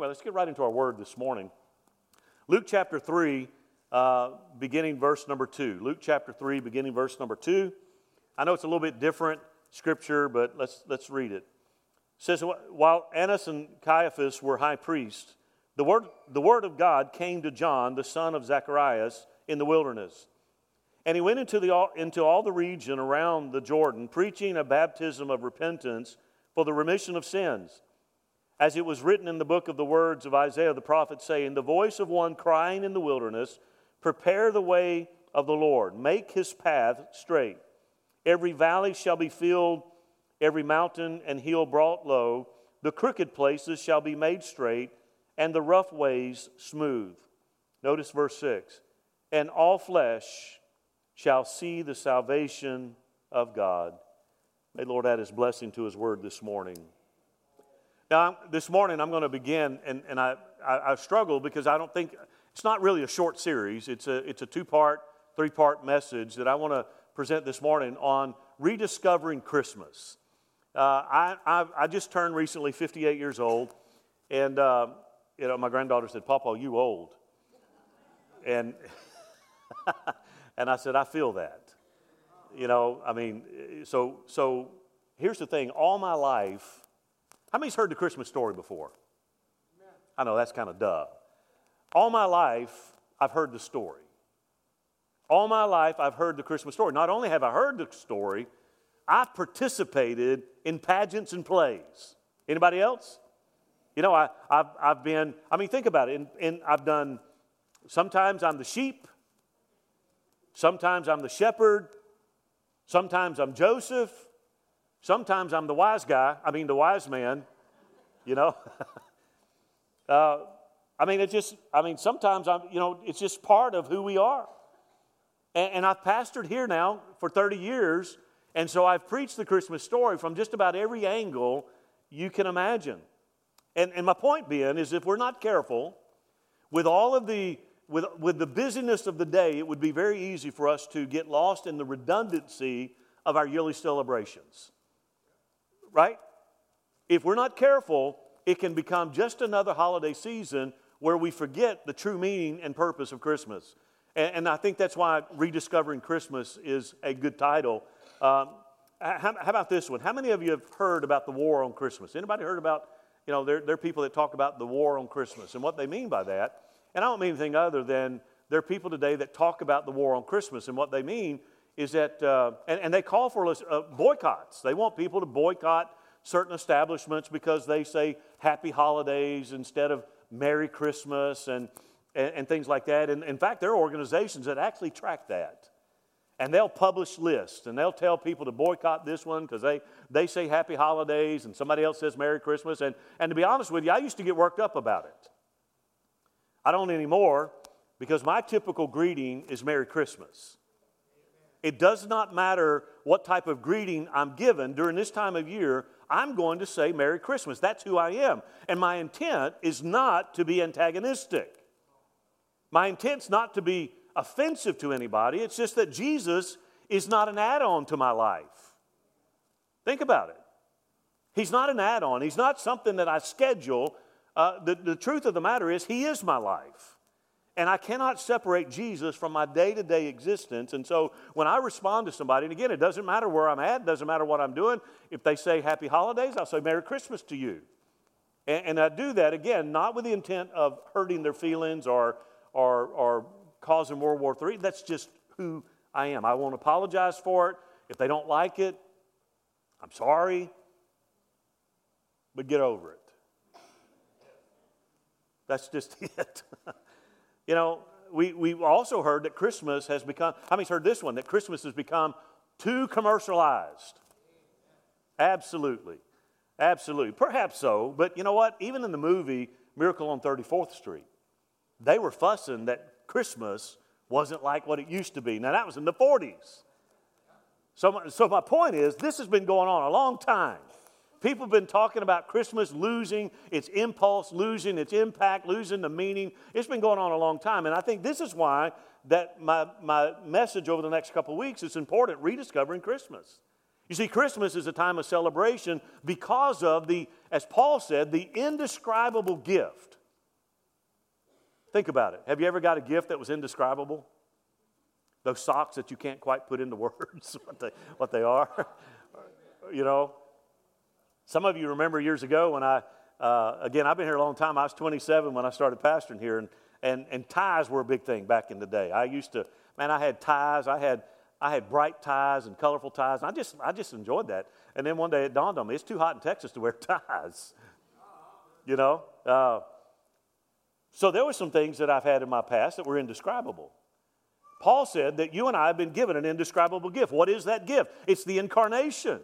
anyway, let's get right into our word this morning. Luke chapter 3, uh, beginning verse number 2. Luke chapter 3, beginning verse number 2. I know it's a little bit different scripture, but let's, let's read it. It says, While Annas and Caiaphas were high priests, the word, the word of God came to John, the son of Zacharias, in the wilderness. And he went into, the, into all the region around the Jordan, preaching a baptism of repentance for the remission of sins as it was written in the book of the words of Isaiah the prophet, saying, The voice of one crying in the wilderness, Prepare the way of the Lord, make his path straight. Every valley shall be filled, every mountain and hill brought low. The crooked places shall be made straight, and the rough ways smooth. Notice verse 6 And all flesh shall see the salvation of God. May Lord add his blessing to his word this morning. Now, this morning I'm going to begin, and, and I, I, I struggle because I don't think it's not really a short series. It's a, it's a two part, three part message that I want to present this morning on rediscovering Christmas. Uh, I, I, I, just turned recently 58 years old, and uh, you know, my granddaughter said, Papa, you old. And, and I said, I feel that. You know, I mean, so, so here's the thing all my life, how many's heard the Christmas story before? I know that's kind of duh. All my life, I've heard the story. All my life, I've heard the Christmas story. Not only have I heard the story, I've participated in pageants and plays. Anybody else? You know, I, have I've been, I mean, think about it. In, I've done, sometimes I'm the sheep, sometimes I'm the shepherd, sometimes I'm Joseph, Sometimes I'm the wise guy, I mean, the wise man, you know. uh, I mean, it's just, I mean, sometimes I'm, you know, it's just part of who we are. And, and I've pastored here now for 30 years, and so I've preached the Christmas story from just about every angle you can imagine. And, and my point being is if we're not careful, with all of the with, with the busyness of the day, it would be very easy for us to get lost in the redundancy of our yearly celebrations right? If we're not careful, it can become just another holiday season where we forget the true meaning and purpose of Christmas. And, and I think that's why Rediscovering Christmas is a good title. Um, how, how, about this one? How many of you have heard about the war on Christmas? Anybody heard about, you know, there, there are people that talk about the war on Christmas and what they mean by that. And I don't mean anything other than there are people today that talk about the war on Christmas and what they mean is that, uh, and, and, they call for uh, boycotts. They want people to boycott certain establishments because they say happy holidays instead of Merry Christmas and, and, and things like that. And in fact, there are organizations that actually track that. And they'll publish lists and they'll tell people to boycott this one because they, they say happy holidays and somebody else says Merry Christmas. And, and to be honest with you, I used to get worked up about it. I don't anymore because my typical greeting is Merry Christmas. It does not matter what type of greeting I'm given during this time of year, I'm going to say Merry Christmas. That's who I am. And my intent is not to be antagonistic. My intent's not to be offensive to anybody. It's just that Jesus is not an add on to my life. Think about it. He's not an add on, He's not something that I schedule. Uh, the, the truth of the matter is, He is my life. And I cannot separate Jesus from my day to day existence. And so when I respond to somebody, and again, it doesn't matter where I'm at, it doesn't matter what I'm doing. If they say happy holidays, I'll say Merry Christmas to you. And, and I do that, again, not with the intent of hurting their feelings or, or, or causing World War III. That's just who I am. I won't apologize for it. If they don't like it, I'm sorry, but get over it. That's just it. You know, we, we've also heard that Christmas has become, how many's heard this one? That Christmas has become too commercialized. Absolutely. Absolutely. Perhaps so, but you know what? Even in the movie Miracle on 34th Street, they were fussing that Christmas wasn't like what it used to be. Now, that was in the 40s. So, so my point is, this has been going on a long time. People have been talking about Christmas losing its impulse, losing its impact, losing the meaning. It's been going on a long time. And I think this is why that my, my message over the next couple of weeks is important, rediscovering Christmas. You see, Christmas is a time of celebration because of the as Paul said, the indescribable gift. Think about it. Have you ever got a gift that was indescribable? Those socks that you can't quite put into words what they, what they are. you know, some of you remember years ago when I, uh, again, I've been here a long time. I was 27 when I started pastoring here, and, and, and ties were a big thing back in the day. I used to, man, I had ties. I had, I had bright ties and colorful ties. And I just, I just enjoyed that. And then one day it dawned on me, it's too hot in Texas to wear ties. You know? Uh, so there were some things that I've had in my past that were indescribable. Paul said that you and I have been given an indescribable gift. What is that gift? It's the incarnation.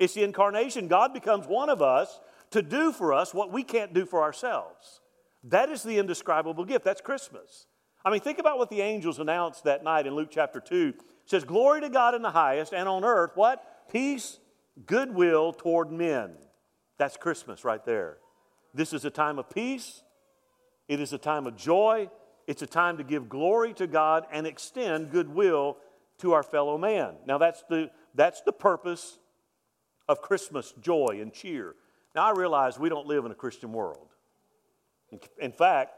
It's the incarnation. God becomes one of us to do for us what we can't do for ourselves. That is the indescribable gift. That's Christmas. I mean, think about what the angels announced that night in Luke chapter 2. It says, Glory to God in the highest, and on earth, what? Peace, goodwill toward men. That's Christmas right there. This is a time of peace. It is a time of joy. It's a time to give glory to God and extend goodwill to our fellow man. Now, that's the, that's the purpose of Christmas joy and cheer. Now, I realize we don't live in a Christian world. In fact,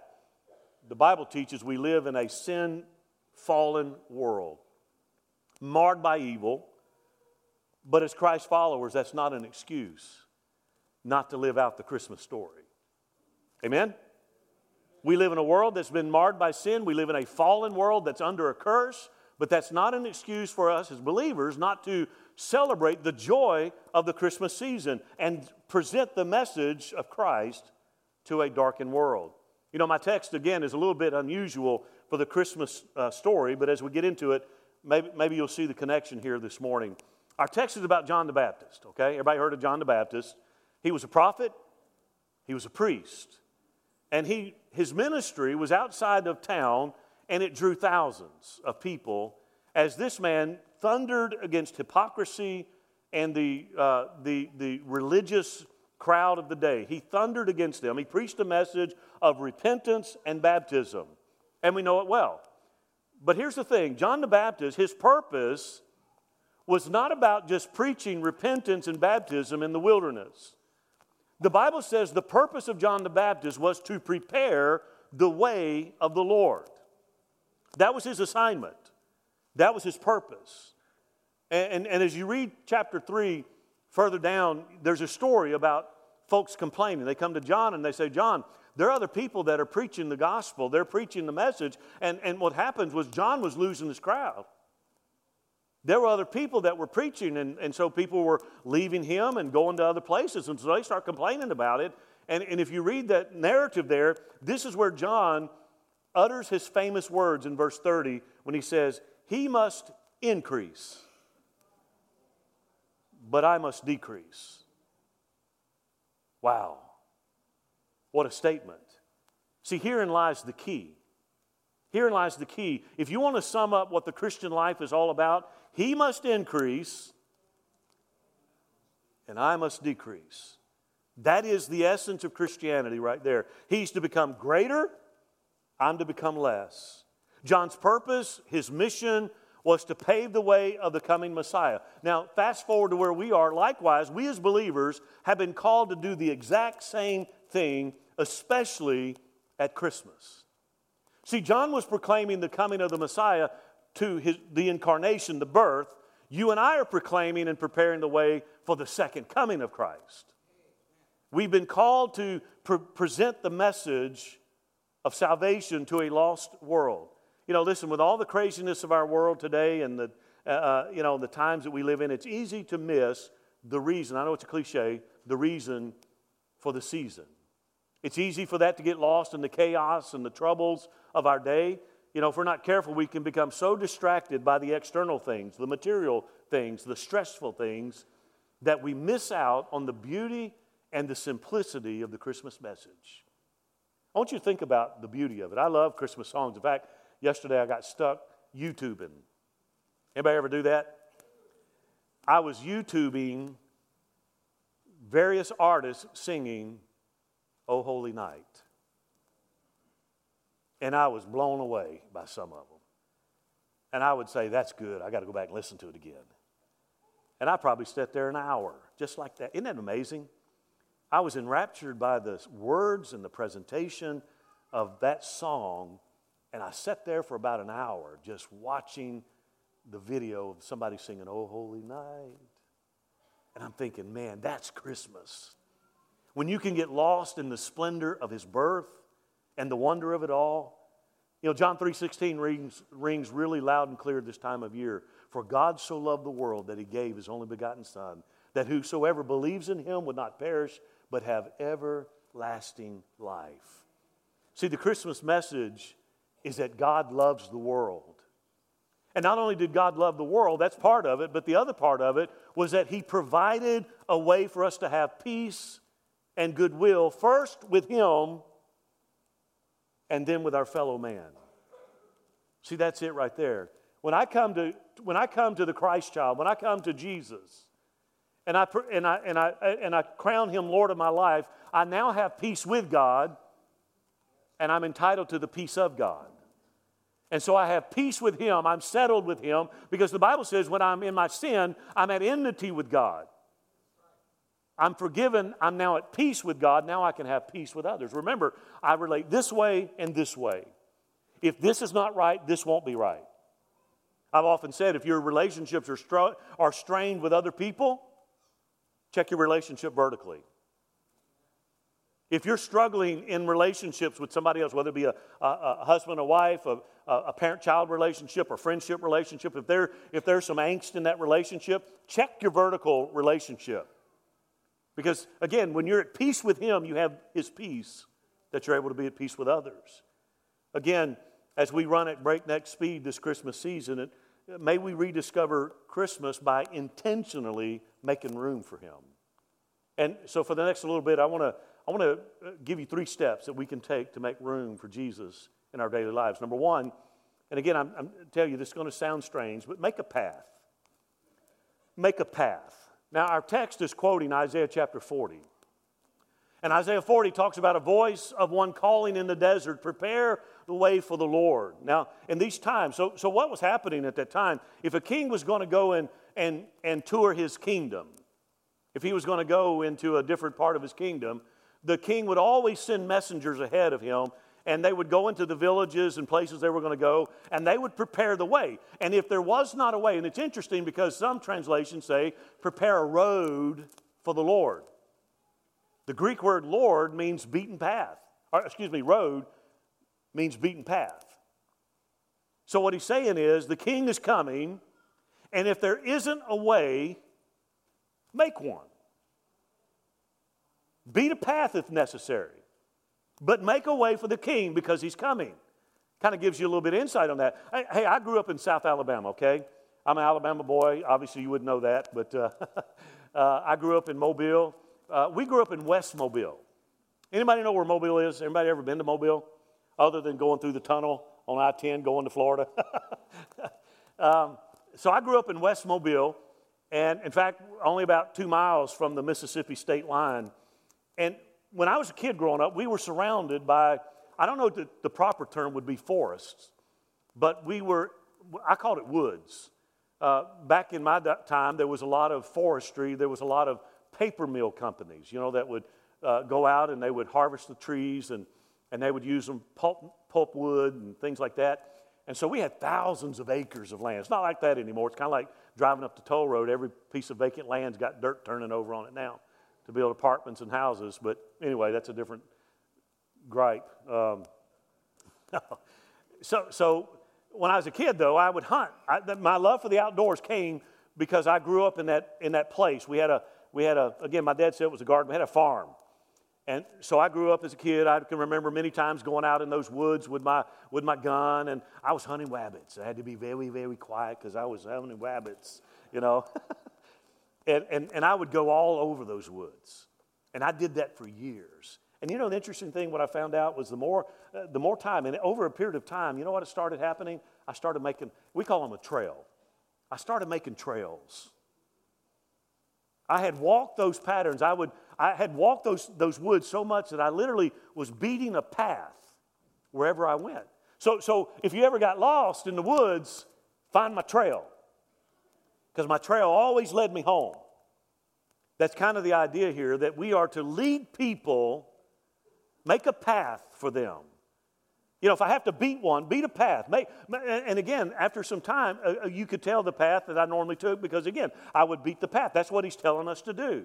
the Bible teaches we live in a sin fallen world, marred by evil. But as Christ followers, that's not an excuse not to live out the Christmas story. Amen? We live in a world that's been marred by sin. We live in a fallen world that's under a curse. But that's not an excuse for us as believers not to celebrate the joy of the Christmas season and present the message of Christ to a darkened world. You know, my text again is a little bit unusual for the Christmas uh, story, but as we get into it, maybe, maybe you'll see the connection here this morning. Our text is about John the Baptist, okay? Everybody heard of John the Baptist? He was a prophet, he was a priest, and he, his ministry was outside of town, and it drew thousands of people as this man thundered against hypocrisy and the, uh, the, the religious crowd of the day. He thundered against them. He preached a message of repentance and baptism, and we know it well. But here's the thing John the Baptist, his purpose was not about just preaching repentance and baptism in the wilderness. The Bible says the purpose of John the Baptist was to prepare the way of the Lord. That was his assignment, that was his purpose. And, and, and, as you read chapter 3 further down, there's a story about folks complaining. They come to John and they say, John, there are other people that are preaching the gospel, they're preaching the message. And, and what happens was John was losing his crowd. There were other people that were preaching, and, and so people were leaving him and going to other places. And so they start complaining about it. And, and if you read that narrative there, this is where John utters his famous words in verse 30 when he says, He must increase but I must decrease. Wow. What a statement. See, herein lies the key. Herein lies the key. If you want to sum up what the Christian life is all about, he must increase and I must decrease. That is the essence of Christianity right there. He's to become greater, I'm to become less. John's purpose, his mission, was to pave the way of the coming Messiah. Now, fast forward to where we are. Likewise, we as believers have been called to do the exact same thing, especially at Christmas. See, John was proclaiming the coming of the Messiah to his, the incarnation, the birth. You and I are proclaiming and preparing the way for the second coming of Christ. We've been called to pre- present the message of salvation to a lost world. You know, listen, with all the craziness of our world today and the, uh, uh, you know, the times that we live in, it's easy to miss the reason. I know it's a cliche, the reason for the season. It's easy for that to get lost in the chaos and the troubles of our day. You know, if we're not careful, we can become so distracted by the external things, the material things, the stressful things, that we miss out on the beauty and the simplicity of the Christmas message. I want you to think about the beauty of it. I love Christmas songs. In fact, Yesterday I got stuck YouTubing. Anybody ever do that? I was YouTubing various artists singing Oh Holy Night. And I was blown away by some of them. And I would say, That's good. I got to go back and listen to it again. And I probably sat there an hour just like that. Isn't that amazing? I was enraptured by the words and the presentation of that song, and I sat there for about an hour just watching the video of somebody singing, Oh Holy Night. And I'm thinking, man, that's Christmas. When you can get lost in the splendor of his birth and the wonder of it all. You know, John 3:16 rings, rings really loud and clear this time of year. For God so loved the world that he gave his only begotten Son, that whosoever believes in him would not perish, but have everlasting life. See, the Christmas message is that God loves the world. And not only did God love the world, that's part of it, but the other part of it was that He provided a way for us to have peace and goodwill, first with Him and then with our fellow man. See, that's it right there. When I come to, when I come to the Christ child, when I come to Jesus, and I, and, I, and, I, and I crown him Lord of my life, I now have peace with God, and I'm entitled to the peace of God. And so I have peace with him. I'm settled with him because the Bible says when I'm in my sin, I'm at enmity with God. I'm forgiven. I'm now at peace with God. Now I can have peace with others. Remember, I relate this way and this way. If this is not right, this won't be right. I've often said if your relationships are, are strained with other people, check your relationship vertically. If you're struggling in relationships with somebody else, whether it be a, a, a husband, a wife, a, a parent child relationship, or friendship relationship, if, there, if there's some angst in that relationship, check your vertical relationship. Because again, when you're at peace with Him, you have His peace that you're able to be at peace with others. Again, as we run at breakneck speed this Christmas season, it, may we rediscover Christmas by intentionally making room for Him. And so, for the next little bit, I want to I want to uh, give you three steps that we can take to make room for Jesus in our daily lives. Number one, and again, I'm, I'm tell you this is going to sound strange, but make a path. Make a path. Now, our text is quoting Isaiah chapter 40. And Isaiah 40 talks about a voice of one calling in the desert, prepare the way for the Lord. Now, in these times, so, so what was happening at that time? If a king was going to go in and, and tour his kingdom, if he was going to go into a different part of his kingdom, the king would always send messengers ahead of him and they would go into the villages and places they were going to go, and they would prepare the way. And if there was not a way, and it's interesting because some translations say, prepare a road for the Lord. The Greek word Lord means beaten path, or excuse me, road means beaten path. So what he's saying is the king is coming, and if there isn't a way, make one. Beat a path if necessary, but make a way for the king because he's coming. Kind of gives you a little bit of insight on that. Hey, I grew up in South Alabama, okay? I'm an Alabama boy. Obviously, you wouldn't know that, but uh, uh, I grew up in Mobile. Uh, we grew up in West Mobile. Anybody know where Mobile is? Anybody ever been to Mobile? Other than going through the tunnel on I 10 going to Florida? um, so I grew up in West Mobile, and in fact, only about two miles from the Mississippi state line. And when I was a kid growing up, we were surrounded by, I don't know the, the proper term would be forests, but we were, I called it woods. Uh, back in my time, there was a lot of forestry, there was a lot of paper mill companies, you know, that would uh, go out and they would harvest the trees and, and they would use them pulp, pulp wood and things like that. And so we had thousands of acres of land. It's not like that anymore. It's kind of like driving up the toll road. Every piece of vacant land's got dirt turning over on it now to build apartments and houses. But anyway, that's a different gripe. Um, so, so when I was a kid, though, I would hunt. I, my love for the outdoors came because I grew up in that in that place. We had a we had a again. My dad said it was a garden. We had a farm, and so I grew up as a kid. I can remember many times going out in those woods with my with my gun, and I was hunting rabbits. I had to be very very quiet because I was hunting rabbits, you know. And, and, and I would go all over those woods. And I did that for years. And you know, the interesting thing, what I found out was the more, uh, the more time, and over a period of time, you know what started happening? I started making, we call them a trail. I started making trails. I had walked those patterns. I, would, I had walked those, those woods so much that I literally was beating a path wherever I went. So, so if you ever got lost in the woods, find my trail because my trail always led me home. That's kind of the idea here that we are to lead people, make a path for them. You know, if I have to beat one, beat a path. Make, and again, after some time, uh, uh, you could tell the path that I normally took because, again, I would beat the path. That's what he's telling us to do.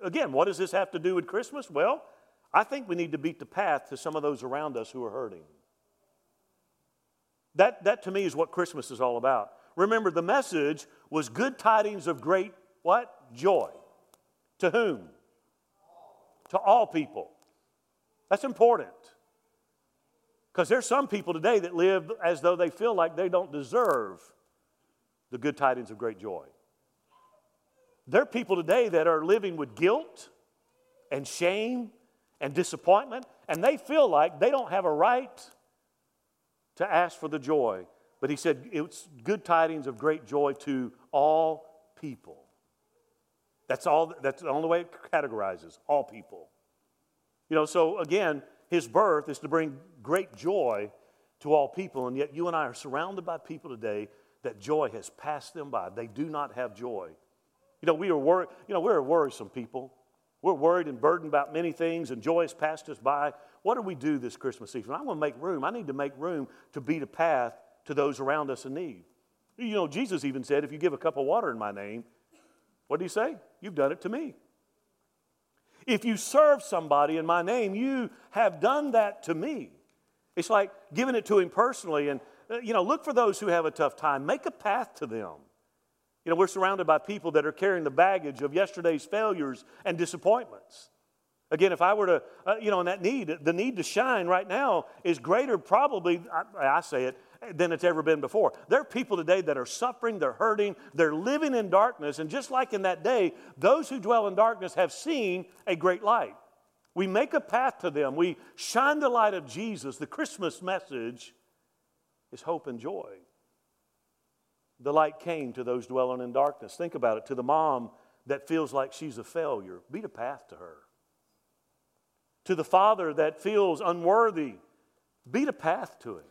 Again, what does this have to do with Christmas? Well, I think we need to beat the path to some of those around us who are hurting. That, that to me is what Christmas is all about. Remember, the message was good tidings of great what? Joy. To whom? To all people. That's important. Because there's some people today that live as though they feel like they don't deserve the good tidings of great joy. There are people today that are living with guilt and shame and disappointment, and they feel like they don't have a right to ask for the joy. But he said it's good tidings of great joy to all people. That's all that's the only way it categorizes all people. You know, so again, his birth is to bring great joy to all people, and yet you and I are surrounded by people today that joy has passed them by. They do not have joy. You know, we are worried, you know, we're worrisome people. We're worried and burdened about many things, and joy has passed us by. What do we do this Christmas season? I want to make room. I need to make room to beat a path to those around us in need. You know, Jesus even said, if you give a cup of water in my name, what did he say? You've done it to me. If you serve somebody in my name, you have done that to me. It's like giving it to him personally. And, uh, you know, look for those who have a tough time, make a path to them. You know, we're surrounded by people that are carrying the baggage of yesterday's failures and disappointments. Again, if I were to, uh, you know, in that need, the need to shine right now is greater, probably, I, I say it, than it's ever been before. There are people today that are suffering, they're hurting, they're living in darkness. And just like in that day, those who dwell in darkness have seen a great light. We make a path to them, we shine the light of Jesus. The Christmas message is hope and joy. The light came to those dwelling in darkness. Think about it to the mom that feels like she's a failure, beat a path to her. To the father that feels unworthy, beat a path to him.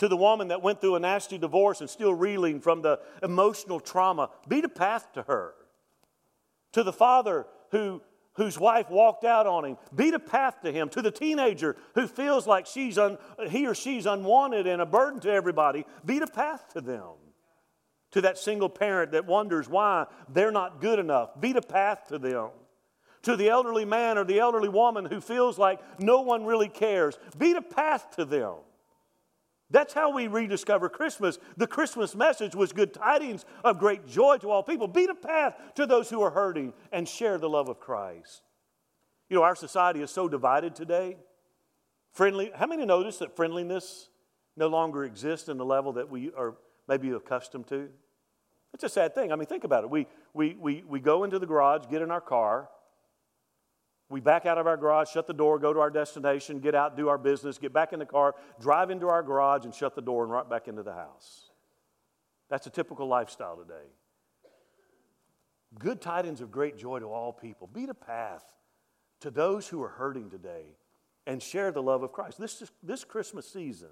To the woman that went through a nasty divorce and still reeling from the emotional trauma, beat a path to her. To the father who whose wife walked out on him, beat a path to him. To the teenager who feels like she's un, he or she's unwanted and a burden to everybody, beat a path to them. To that single parent that wonders why they're not good enough, beat a path to them. To the elderly man or the elderly woman who feels like no one really cares, beat a path to them. That's how we rediscover Christmas. The Christmas message was good tidings of great joy to all people. Beat a path to those who are hurting and share the love of Christ. You know, our society is so divided today. Friendly, how many notice that friendliness no longer exists in the level that we are maybe accustomed to? It's a sad thing. I mean, think about it. We, we, we, we go into the garage, get in our car, we back out of our garage, shut the door, go to our destination, get out, do our business, get back in the car, drive into our garage, and shut the door and right back into the house. That's a typical lifestyle today. Good tidings of great joy to all people. Be the path to those who are hurting today and share the love of Christ. This, this Christmas season,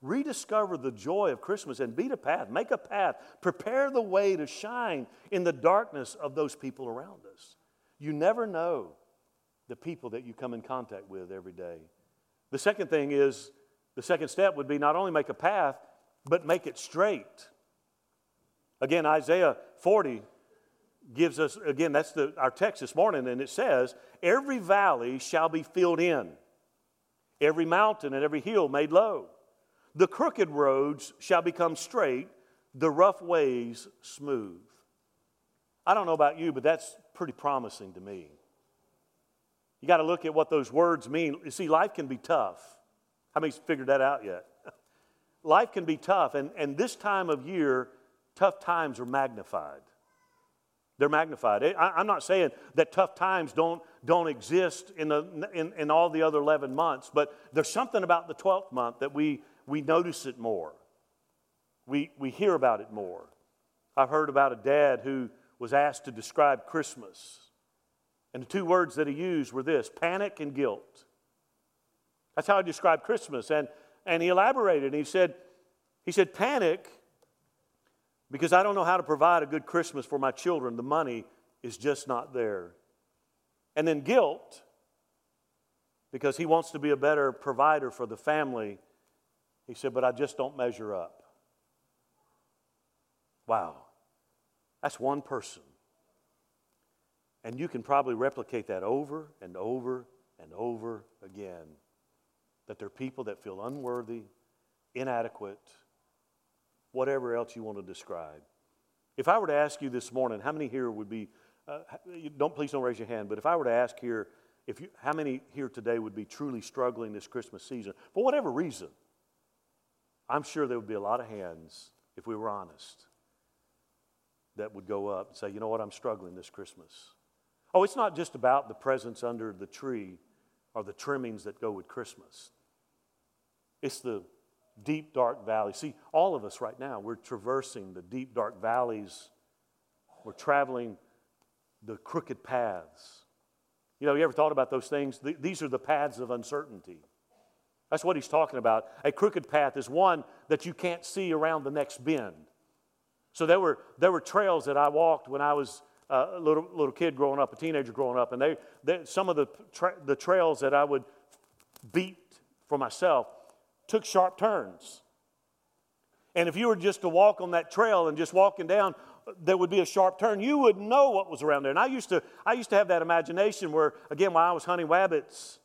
rediscover the joy of Christmas and beat a path, make a path, prepare the way to shine in the darkness of those people around us. You never know the people that you come in contact with every day. The second thing is the second step would be not only make a path, but make it straight. Again, Isaiah 40 gives us, again, that's the, our text this morning, and it says, Every valley shall be filled in, every mountain and every hill made low. The crooked roads shall become straight, the rough ways smooth. I don't know about you, but that's pretty promising to me. You got to look at what those words mean. You see, life can be tough. How many's figured that out yet? life can be tough, and, and this time of year, tough times are magnified. They're magnified. I, am not saying that tough times don't, don't exist in, the, in, in all the other 11 months, but there's something about the 12th month that we, we notice it more. We, we hear about it more. I've heard about a dad who was asked to describe Christmas. And the two words that he used were this panic and guilt. That's how he described Christmas. And, and he elaborated. And he said, he said, panic because I don't know how to provide a good Christmas for my children, the money is just not there. And then guilt, because he wants to be a better provider for the family. He said, But I just don't measure up. Wow. That's one person. And you can probably replicate that over and over and over again. That there are people that feel unworthy, inadequate, whatever else you want to describe. If I were to ask you this morning, how many here would be, uh, don't please don't raise your hand, but if I were to ask here, if you, how many here today would be truly struggling this Christmas season for whatever reason, I'm sure there would be a lot of hands, if we were honest, that would go up and say, you know what, I'm struggling this Christmas. Oh, it's not just about the presents under the tree or the trimmings that go with Christmas. It's the deep, dark valley. See, all of us right now, we're traversing the deep, dark valleys. We're traveling the crooked paths. You know, you ever thought about those things? These are the paths of uncertainty. That's what he's talking about. A crooked path is one that you can't see around the next bend. So there were, there were trails that I walked when I was a little, little kid growing up, a teenager growing up, and they, they some of the, tra- the trails that I would beat for myself took sharp turns. And if you were just to walk on that trail and just walking down, there would be a sharp turn. You wouldn't know what was around there. And I used to, I used to have that imagination where, again, while I was hunting rabbits,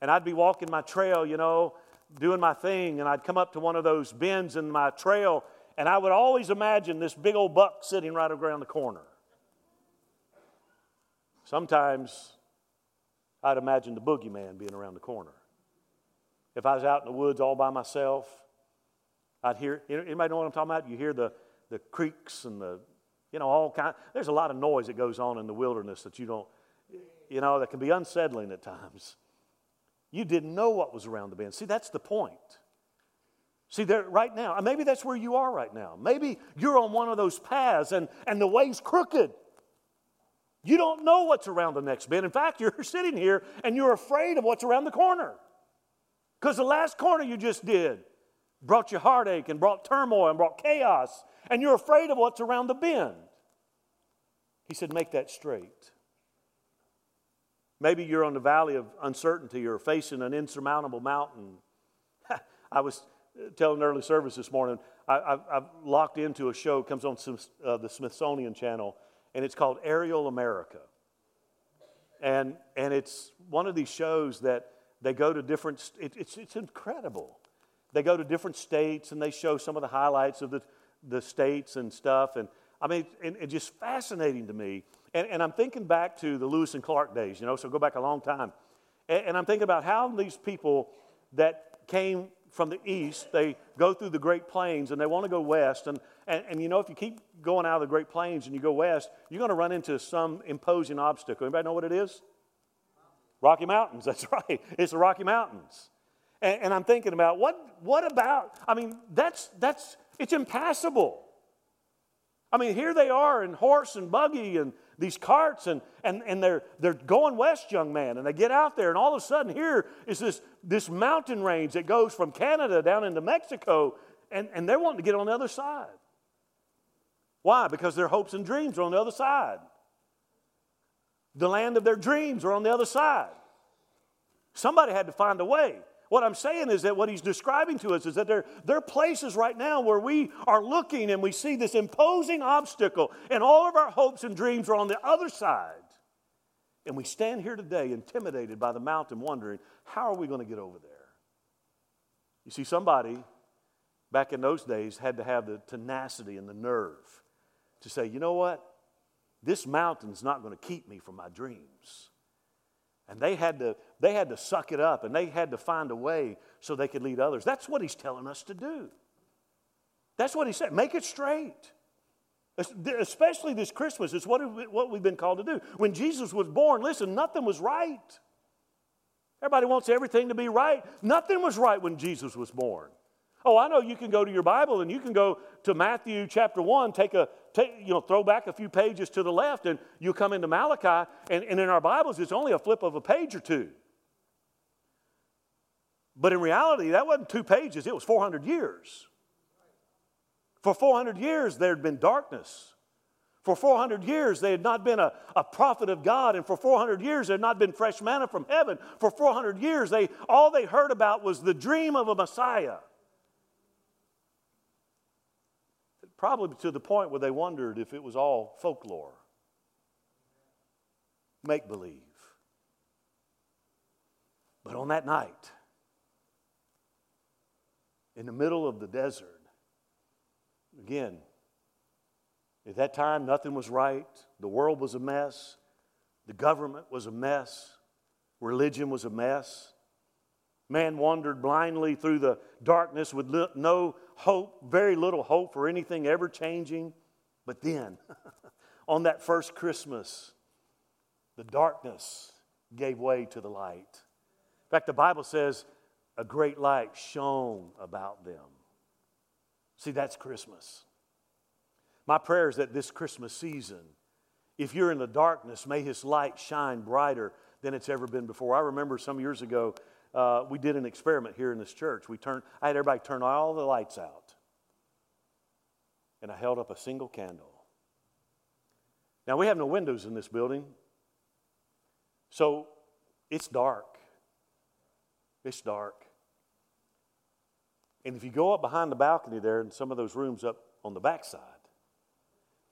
and I'd be walking my trail, you know, doing my thing, and I'd come up to one of those bends in my trail, and I would always imagine this big old buck sitting right around the corner. Sometimes I'd imagine the boogeyman being around the corner. If I was out in the woods all by myself, I'd hear, anybody know what I'm talking about? You hear the, the creaks and the, you know, all kind. There's a lot of noise that goes on in the wilderness that you don't, you know, that can be unsettling at times. You didn't know what was around the bend. See, that's the point. See, there right now, maybe that's where you are right now. Maybe you're on one of those paths and, and the way's crooked. You don't know what's around the next bend. In fact, you're sitting here and you're afraid of what's around the corner. Because the last corner you just did brought you heartache and brought turmoil and brought chaos, and you're afraid of what's around the bend. He said, Make that straight. Maybe you're on the valley of uncertainty or facing an insurmountable mountain. I was telling early service this morning, I, have locked into a show, comes on uh, the Smithsonian Channel and it's called Aerial America. And, and it's one of these shows that they go to different, it, it's, it's incredible. They go to different states and they show some of the highlights of the, the states and stuff. And I mean, it's it just fascinating to me. And, and I'm thinking back to the Lewis and Clark days, you know, so go back a long time. And, and I'm thinking about how these people that came from the east, they go through the Great Plains and they want to go west. And, and, and you know, if you keep going out of the Great Plains and you go west, you're going to run into some imposing obstacle. Anybody know what it is? Rocky Mountains, that's right. It's the Rocky Mountains. And, and I'm thinking about what, what about, I mean, that's, that's, it's impassable. I mean, here they are in horse and buggy and these carts, and, and, and they're, they're going west, young man. And they get out there, and all of a sudden, here is this, this mountain range that goes from Canada down into Mexico, and, and they're wanting to get on the other side. Why? Because their hopes and dreams are on the other side. The land of their dreams are on the other side. Somebody had to find a way. What I'm saying is that what he's describing to us is that there, there are places right now where we are looking and we see this imposing obstacle, and all of our hopes and dreams are on the other side. And we stand here today intimidated by the mountain, wondering, how are we going to get over there? You see, somebody back in those days had to have the tenacity and the nerve to say, you know what? This mountain's not going to keep me from my dreams. And they had, to, they had to suck it up and they had to find a way so they could lead others. That's what he's telling us to do. That's what he said. Make it straight. Especially this Christmas, it's what, what we've been called to do. When Jesus was born, listen, nothing was right. Everybody wants everything to be right. Nothing was right when Jesus was born. Oh, I know you can go to your Bible and you can go to Matthew chapter 1, take a, take, you know, throw back a few pages to the left, and you come into Malachi, and, and in our Bibles, it's only a flip of a page or two. But in reality, that wasn't two pages, it was 400 years. For 400 years, there had been darkness. For 400 years, they had not been a, a prophet of God, and for 400 years, there had not been fresh manna from heaven. For 400 years, they, all they heard about was the dream of a Messiah. Probably to the point where they wondered if it was all folklore, make believe. But on that night, in the middle of the desert, again, at that time, nothing was right. The world was a mess. The government was a mess. Religion was a mess. Man wandered blindly through the darkness with no hope, very little hope for anything ever changing. But then, on that first Christmas, the darkness gave way to the light. In fact, the Bible says a great light shone about them. See, that's Christmas. My prayer is that this Christmas season, if you're in the darkness, may His light shine brighter than it's ever been before. I remember some years ago, uh, we did an experiment here in this church. We turned, I had everybody turn all the lights out, and I held up a single candle. Now, we have no windows in this building, so it's dark. It's dark. And if you go up behind the balcony there in some of those rooms up on the backside,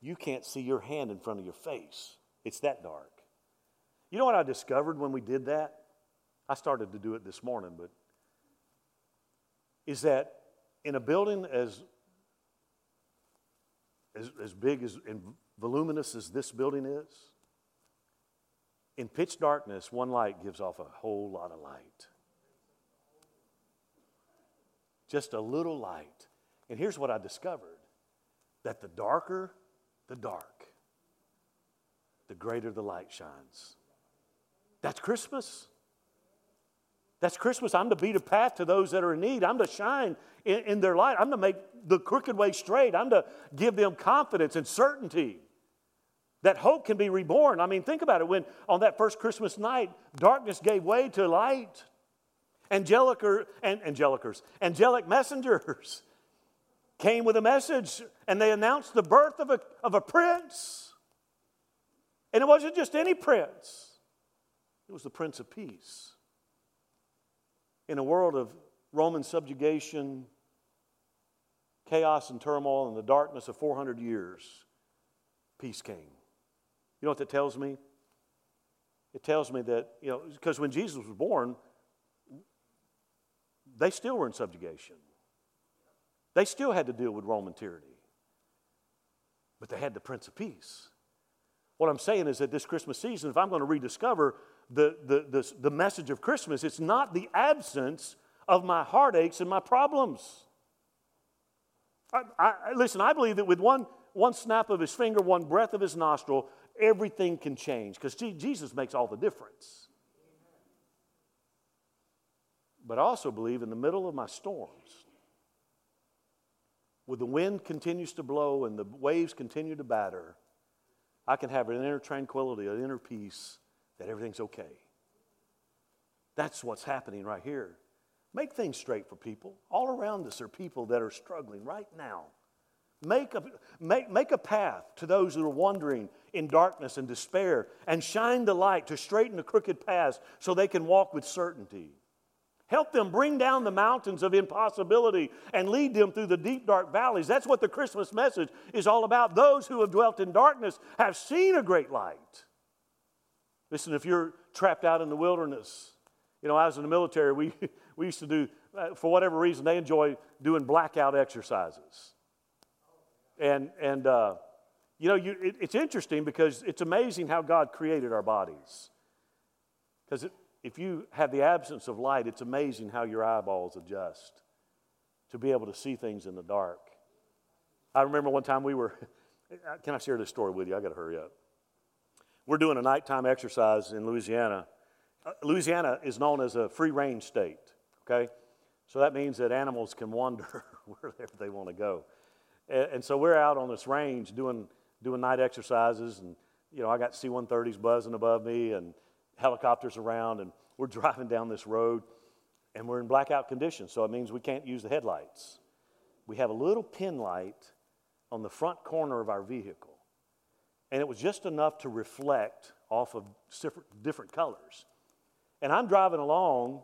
you can't see your hand in front of your face. It's that dark. You know what I discovered when we did that? I started to do it this morning, but is that in a building as as, as big as and voluminous as this building is, in pitch darkness, one light gives off a whole lot of light. Just a little light. And here's what I discovered that the darker the dark, the greater the light shines. That's Christmas. That's Christmas. I'm to beat a path to those that are in need. I'm to shine in, in, their light. I'm to make the crooked way straight. I'm to give them confidence and certainty that hope can be reborn. I mean, think about it. When on that first Christmas night, darkness gave way to light. Angelic and angelicers, angelic messengers came with a message and they announced the birth of a, of a prince. And it wasn't just any prince, it was the Prince of Peace. In a world of Roman subjugation, chaos and turmoil, and the darkness of 400 years, peace came. You know what that tells me? It tells me that, you know, because when Jesus was born, they still were in subjugation. They still had to deal with Roman tyranny, but they had the Prince of Peace. What I'm saying is that this Christmas season, if I'm going to rediscover the, the, the, the message of Christmas, it's not the absence of my heartaches and my problems. I, I, listen, I believe that with one, one snap of his finger, one breath of his nostril, everything can change because Jesus makes all the difference. But I also believe in the middle of my storms, when the wind continues to blow and the waves continue to batter, I can have an inner tranquility, an inner peace that everything's okay. That's what's happening right here. Make things straight for people. All around us are people that are struggling right now. Make a, make, make a path to those who are wandering in darkness and despair and shine the light to straighten the crooked paths so they can walk with certainty. Help them bring down the mountains of impossibility and lead them through the deep, dark valleys. That's what the Christmas message is all about. Those who have dwelt in darkness have seen a great light. Listen, if you're trapped out in the wilderness, you know, I was in the military, we, we used to do, uh, for whatever reason, they enjoy doing blackout exercises. And, and uh, you know, you, it, it's interesting because it's amazing how God created our bodies. Because if you have the absence of light, it's amazing how your eyeballs adjust to be able to see things in the dark. I remember one time we were, can I share this story with you? I got to hurry up. We're doing a nighttime exercise in Louisiana. Uh, Louisiana is known as a free range state, okay? So that means that animals can wander wherever they want to go. And, and, so we're out on this range doing, doing night exercises, and, you know, I got C 130s buzzing above me, and helicopters around, and we're driving down this road, and we're in blackout conditions, so it means we can't use the headlights. We have a little pin light on the front corner of our vehicle. And it was just enough to reflect off of different colors. And I'm driving along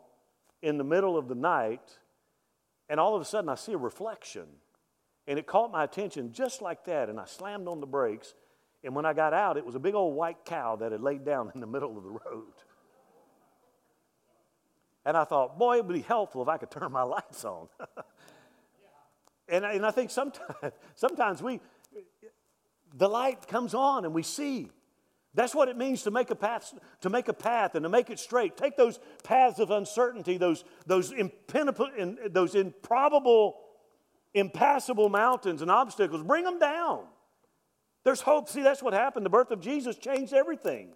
in the middle of the night, and all of a sudden I see a reflection. And it caught my attention just like that, and I slammed on the brakes. And when I got out, it was a big old white cow that had laid down in the middle of the road. And I thought, boy, it would be helpful if I could turn my lights on. and, I, and I think sometimes, sometimes we, the light comes on and we see. That's what it means to make a path, to make a path and to make it straight. Take those paths of uncertainty, those, those, those improbable, impassable mountains and obstacles, bring them down. There's hope. See, that's what happened. The birth of Jesus changed everything.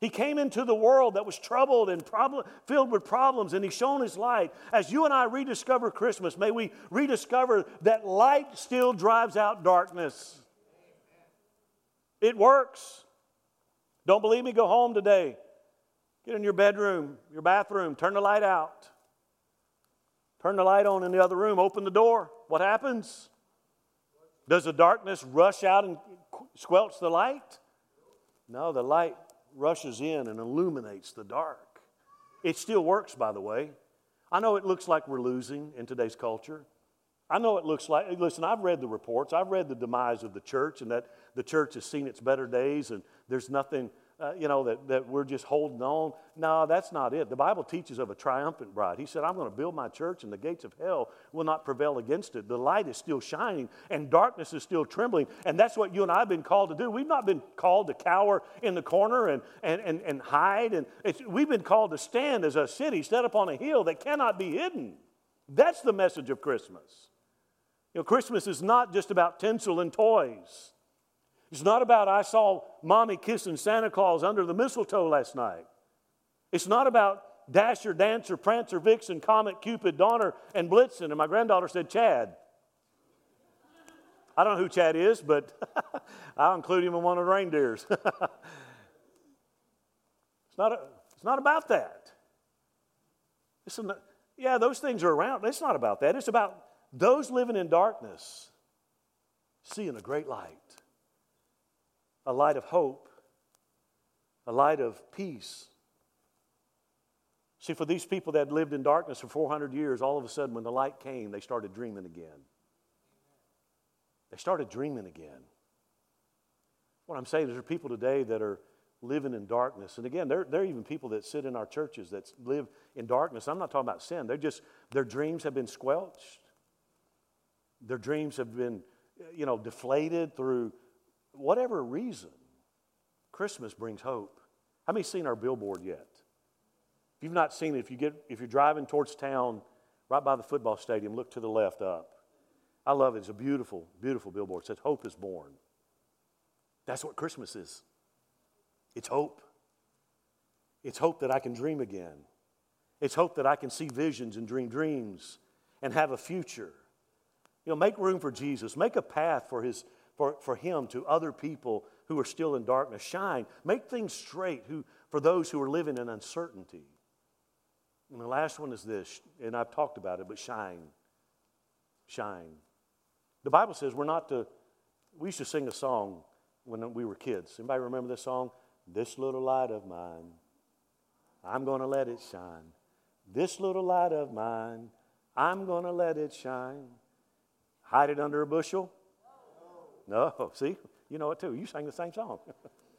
He came into the world that was troubled and problem, filled with problems, and He shone His light. As you and I rediscover Christmas, may we rediscover that light still drives out darkness. It works. Don't believe me? Go home today. Get in your bedroom, your bathroom, turn the light out. Turn the light on in the other room, open the door. What happens? Does the darkness rush out and squelch the light? No, the light rushes in and illuminates the dark. It still works, by the way. I know it looks like we're losing in today's culture. I know it looks like, listen, I've read the reports. I've read the demise of the church and that the church has seen its better days and there's nothing uh, you know, that, that we're just holding on. No, that's not it. The Bible teaches of a triumphant bride. He said, I'm going to build my church, and the gates of hell will not prevail against it. The light is still shining, and darkness is still trembling. And that's what you and I have been called to do. We've not been called to cower in the corner and, and, and, and hide. And we've been called to stand as a city set upon a hill that cannot be hidden. That's the message of Christmas. You know, Christmas is not just about tinsel and toys. It's not about, I saw mommy kissing Santa Claus under the mistletoe last night. It's not about Dasher, Dancer, Prancer, Vixen, Comet, Cupid, Donner, and Blitzen. And my granddaughter said, Chad. I don't know who Chad is, but I'll include him in one of the reindeers. it's, not a, it's not about that. It's a, yeah, those things are around. It's not about that. It's about those living in darkness seeing a great light a light of hope, a light of peace. See, for these people that lived in darkness for 400 years, all of a sudden when the light came, they started dreaming again. They started dreaming again. What I'm saying is, there are people today that are living in darkness. And again, there, there are even people that sit in our churches that live in darkness. I'm not talking about sin. They're just, their dreams have been squelched. Their dreams have been, you know, deflated through whatever reason, Christmas brings hope. How many seen our billboard yet? If you've not seen it, if you get if you're driving towards town, right by the football stadium, look to the left up. I love it. It's a beautiful, beautiful billboard. It says hope is born. That's what Christmas is. It's hope. It's hope that I can dream again. It's hope that I can see visions and dream dreams and have a future. You know, make room for Jesus. Make a path for his for, for him to other people who are still in darkness. Shine. Make things straight who, for those who are living in uncertainty. And the last one is this, and I've talked about it, but shine. Shine. The Bible says we're not to, we used to sing a song when we were kids. Anybody remember this song? This little light of mine, I'm going to let it shine. This little light of mine, I'm going to let it shine. Hide it under a bushel? No, see, you know it too. You sang the same song.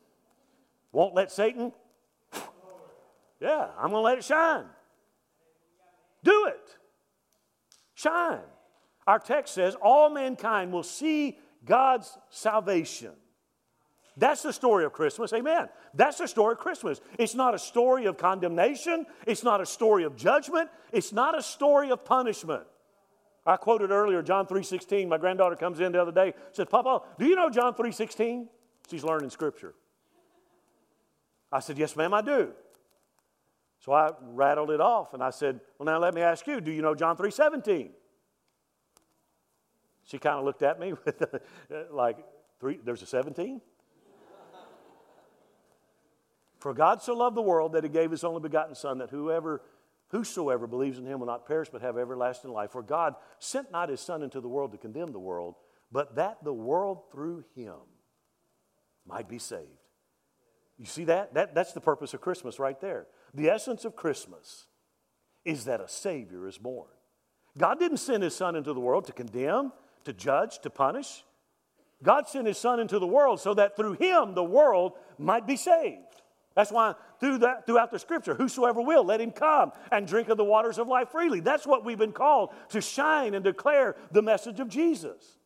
Won't let Satan? Yeah, I'm going to let it shine. Do it. Shine. Our text says all mankind will see God's salvation. That's the story of Christmas. Amen. That's the story of Christmas. It's not a story of condemnation. It's not a story of judgment. It's not a story of punishment. I quoted earlier John 3:16. My granddaughter comes in the other day, says, "Papa, do you know John 3:16?" She's learning scripture. I said, "Yes, ma'am, I do." So I rattled it off and I said, "Well, now let me ask you, do you know John 3:17?" She kind of looked at me with like, three, there's a 17? For God so loved the world that he gave his only begotten Son, that whoever Whosoever believes in him will not perish but have everlasting life. For God sent not his Son into the world to condemn the world, but that the world through him might be saved. You see that? that? That's the purpose of Christmas right there. The essence of Christmas is that a Savior is born. God didn't send His Son into the world to condemn, to judge, to punish. God sent His Son into the world so that through Him the world might be saved. That's why through that, throughout the scripture, whosoever will, let him come and drink of the waters of life freely. That's what we've been called to shine and declare the message of Jesus.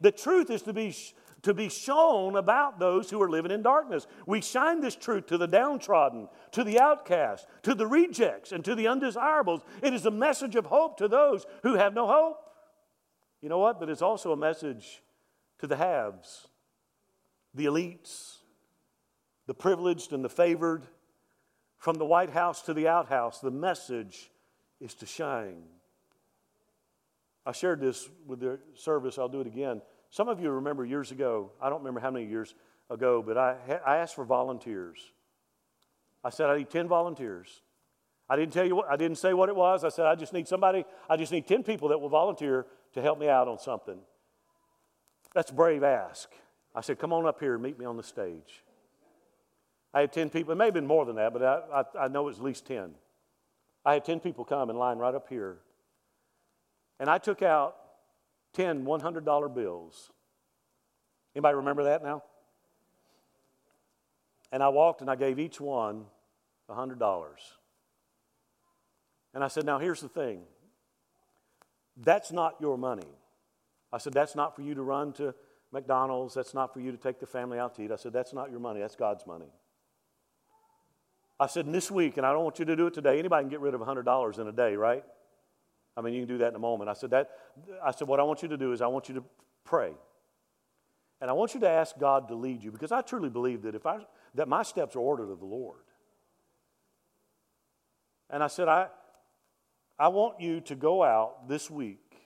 The truth is to be, to be shown about those who are living in darkness. We shine this truth to the downtrodden, to the outcast, to the rejects, and to the undesirables. It is a message of hope to those who have no hope. You know what? But it's also a message to the haves, the elites, the privileged and the favored. From the White House to the outhouse, the message is to shine. I shared this with the service, I'll do it again. Some of you remember years ago, I don't remember how many years ago, but I, I asked for volunteers. I said, I need 10 volunteers. I didn't tell you what, I didn't say what it was. I said, I just need somebody, I just need 10 people that will volunteer to help me out on something. That's a brave ask. I said, come on up here and meet me on the stage. I had 10 people, it may have been more than that, but I, I, I know it was at least 10. I had 10 people come in line right up here. And I took out 10 $100 bills. Anybody remember that now? And I walked and I gave each one $100. And I said, Now here's the thing that's not your money. I said, That's not for you to run to McDonald's. That's not for you to take the family out to eat. I said, That's not your money. That's God's money. I said, this week, and I don't want you to do it today. Anybody can get rid of $100 in a day, right? I mean, you can do that in a moment. I said, that, I said, what I want you to do is I want you to pray. And I want you to ask God to lead you because I truly believe that if I that my steps are ordered of the Lord. And I said, I, I want you to go out this week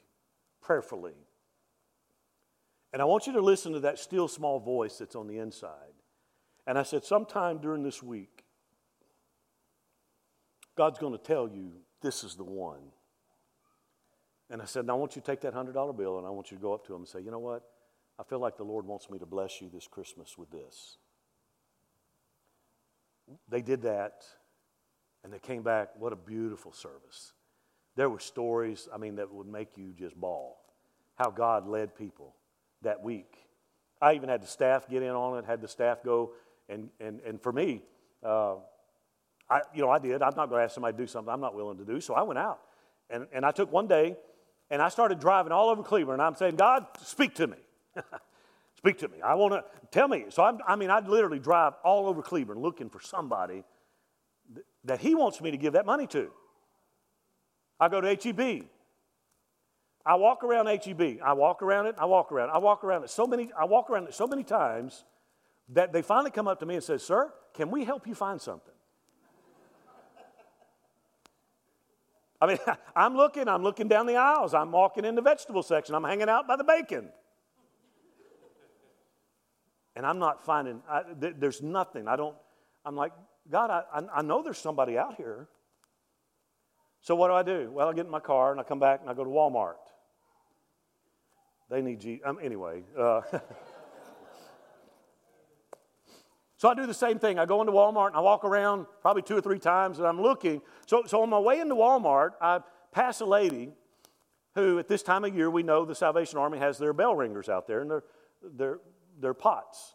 prayerfully. And I want you to listen to that still small voice that's on the inside. And I said, sometime during this week, God's going to tell you this is the one. And I said, Now I want you to take that $100 bill and I want you to go up to him and say, You know what? I feel like the Lord wants me to bless you this Christmas with this. They did that and they came back. What a beautiful service. There were stories, I mean, that would make you just bawl. How God led people that week. I even had the staff get in on it, had the staff go, and, and, and for me, uh, I, you know, I did. I'm not going to ask somebody to do something I'm not willing to do. So I went out. And, and I took one day and I started driving all over Cleveland. And I'm saying, God, speak to me. speak to me. I want to tell me. So I'm, i mean, I'd literally drive all over Cleveland looking for somebody th- that He wants me to give that money to. I go to HEB. I walk around HEB. I walk around it. I walk around. It, I walk around it so many. I walk around it so many times that they finally come up to me and say, "Sir, can we help you find something?" I mean, I'm looking, I'm looking down the aisles, I'm walking in the vegetable section, I'm hanging out by the bacon. And I'm not finding, I, th- there's nothing. I don't, I'm like, God, I, I know there's somebody out here. So what do I do? Well, I get in my car and I come back and I go to Walmart. They need G. Um, anyway. Uh, So I do the same thing. I go into Walmart and I walk around probably two or three times and I'm looking. So, so on my way into Walmart, I pass a lady who, at this time of year, we know the Salvation Army has their bell ringers out there and their, their, their pots.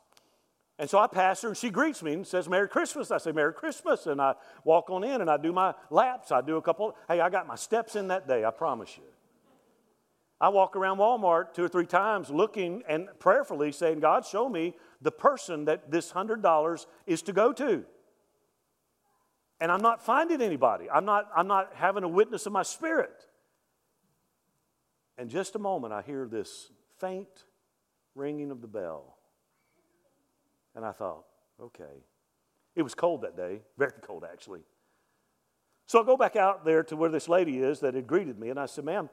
And so I pass her and she greets me and says, Merry Christmas. I say, Merry Christmas. And I walk on in and I do my laps. I do a couple, hey, I got my steps in that day, I promise you. I walk around Walmart two or three times looking and prayerfully saying, God, show me the person that this $100 is to go to. And I'm not finding anybody. I'm not, I'm not having a witness of my spirit. And just a moment, I hear this faint ringing of the bell. And I thought, okay. It was cold that day, very cold actually. So I go back out there to where this lady is that had greeted me, and I said, ma'am,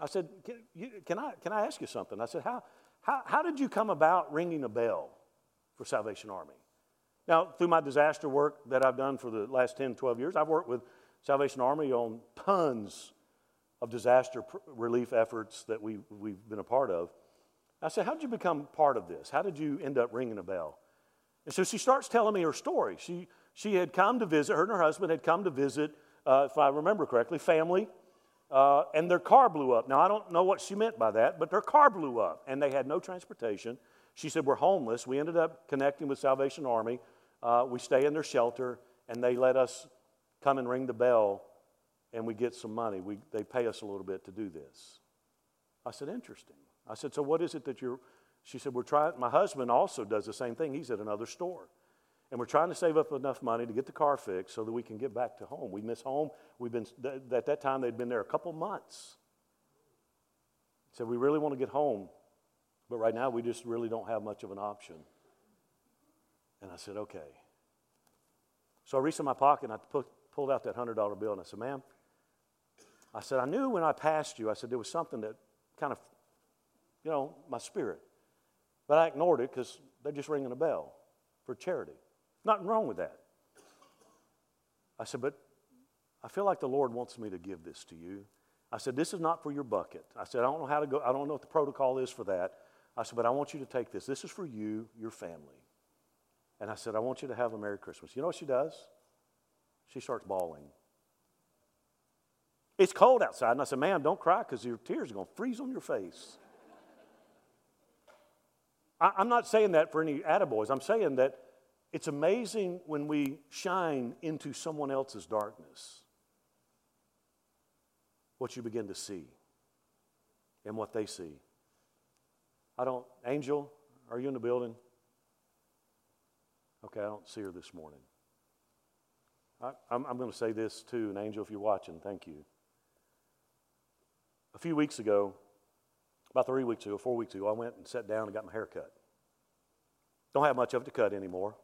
I said, can, you, can, I, can I ask you something? I said, how, how, how did you come about ringing a bell for Salvation Army? Now, through my disaster work that I've done for the last 10, 12 years, I've worked with Salvation Army on tons of disaster relief efforts that we, we've been a part of. I said, How did you become part of this? How did you end up ringing a bell? And so she starts telling me her story. She, she had come to visit, her and her husband had come to visit, uh, if I remember correctly, family, uh, and their car blew up. Now, I don't know what she meant by that, but their car blew up, and they had no transportation. She said, We're homeless. We ended up connecting with Salvation Army. Uh, we stay in their shelter, and they let us come and ring the bell, and we get some money. We, they pay us a little bit to do this. I said, Interesting. I said, So what is it that you're. She said, We're trying. My husband also does the same thing. He's at another store. And we're trying to save up enough money to get the car fixed so that we can get back to home. We miss home. We've been, at that time, they'd been there a couple months. Said, We really want to get home, but right now we just really don't have much of an option. And I said, Okay. So I reached in my pocket and I put, pulled out that $100 bill and I said, Ma'am, I said, I knew when I passed you, I said, there was something that kind of, you know, my spirit. But I ignored it because they're just ringing a bell for charity. Nothing wrong with that. I said, but I feel like the Lord wants me to give this to you. I said, this is not for your bucket. I said, I don't know how to go, I don't know what the protocol is for that. I said, but I want you to take this. This is for you, your family. And I said, I want you to have a Merry Christmas. You know what she does? She starts bawling. It's cold outside. And I said, ma'am, don't cry because your tears are going to freeze on your face. I, I'm not saying that for any attaboys. I'm saying that it's amazing when we shine into someone else's darkness what you begin to see and what they see. I don't, Angel, are you in the building? Okay, I don't see her this morning. I, am going to say this too, and Angel, if you're watching, thank you. A few weeks ago, about three weeks ago, four weeks ago, I went and sat down and got my hair cut. Don't have much of it to cut anymore.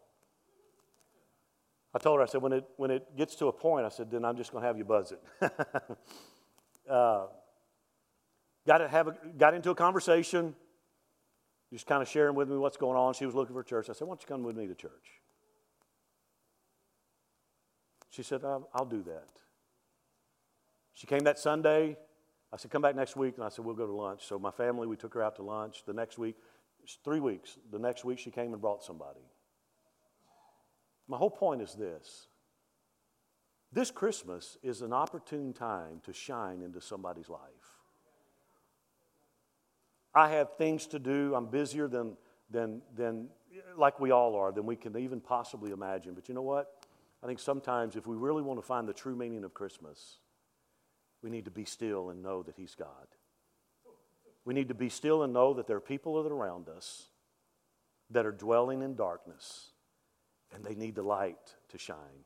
I told her, I said, when it, when it gets to a point, I said, then I'm just going to have you buzz it. uh, got, to have a, got into a conversation, just kind of sharing with me what's going on. She was looking for church. I said, why don't you come with me to church? She said, I'll, I'll do that. She came that Sunday. I said, come back next week. And I said, we'll go to lunch. So my family, we took her out to lunch. The next week, three weeks. The next week, she came and brought somebody. My whole point is this this Christmas is an opportune time to shine into somebody's life. I have things to do. I'm busier than, than, than like we all are, than we can even possibly imagine. But you know what? I think sometimes if we really want to find the true meaning of Christmas, we need to be still and know that He's God. We need to be still and know that there are people that are around us that are dwelling in darkness and they need the light to shine.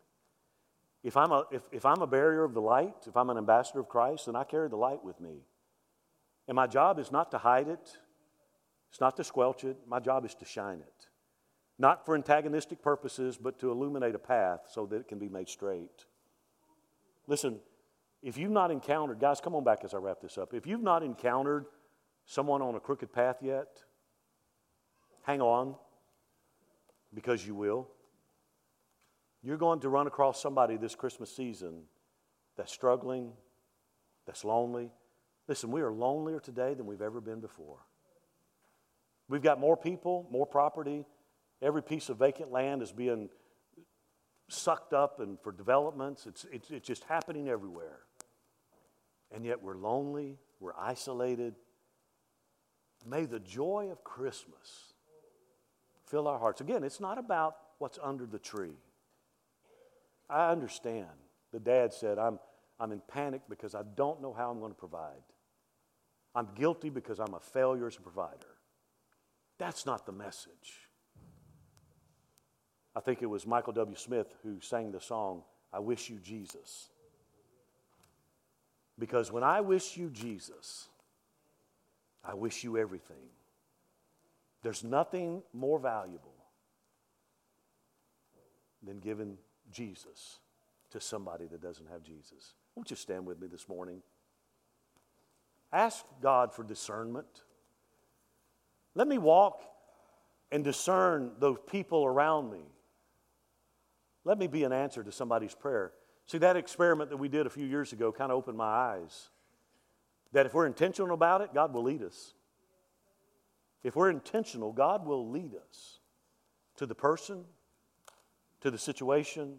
If I'm, a, if, if I'm a barrier of the light, if I'm an ambassador of Christ, then I carry the light with me. And my job is not to hide it, it's not to squelch it. My job is to shine it. Not for antagonistic purposes, but to illuminate a path so that it can be made straight. Listen, if you've not encountered, guys, come on back as I wrap this up. If you've not encountered someone on a crooked path yet, hang on because you will. You're going to run across somebody this Christmas season that's struggling, that's lonely. Listen, we are lonelier today than we've ever been before. We've got more people, more property. Every piece of vacant land is being sucked up and for developments. It's, it's, it's just happening everywhere. And yet we're lonely, we're isolated. May the joy of Christmas fill our hearts. Again, it's not about what's under the tree. I understand. The dad said, I'm, I'm in panic because I don't know how I'm going to provide. I'm guilty because I'm a failure as a provider. That's not the message. I think it was Michael W. Smith who sang the song, I Wish You Jesus. Because when I wish you Jesus, I wish you everything. There's nothing more valuable than giving Jesus to somebody that doesn't have Jesus. Won't you stand with me this morning? Ask God for discernment. Let me walk and discern those people around me. Let me be an answer to somebody's prayer. See, that experiment that we did a few years ago kind of opened my eyes. That if we're intentional about it, God will lead us. If we're intentional, God will lead us. to the person, to the situation.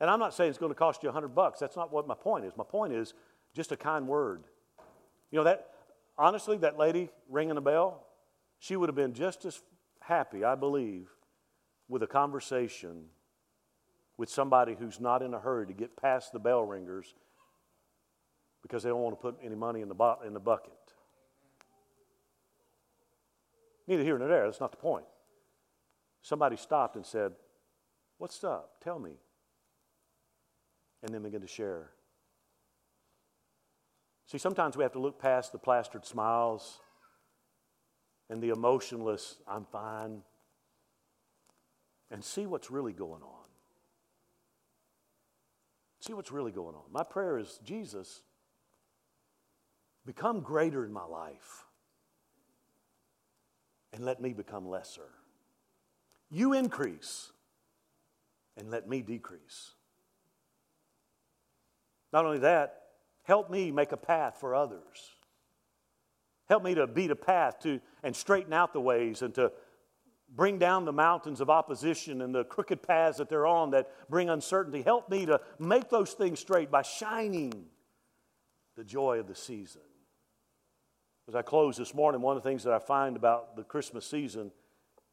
And I'm not saying it's going to cost you a hundred bucks. That's not what my point is. My point is just a kind word. You know that honestly, that lady ringing the bell, she would have been just as happy, I believe, with a conversation with somebody who's not in a hurry to get past the bell ringers because they don't want to put any money in the, bu- in the bucket. Neither here nor there, that's not the point. Somebody stopped and said, What's up? Tell me. And then begin to share. See, sometimes we have to look past the plastered smiles and the emotionless, I'm fine, and see what's really going on. See what's really going on. My prayer is Jesus, become greater in my life and let me become lesser. You increase and let me decrease. Not only that, help me make a path for others. Help me to beat a path to and straighten out the ways and to bring down the mountains of opposition and the crooked paths that they're on that bring uncertainty. Help me to make those things straight by shining the joy of the season. As I close this morning, one of the things that I find about the Christmas season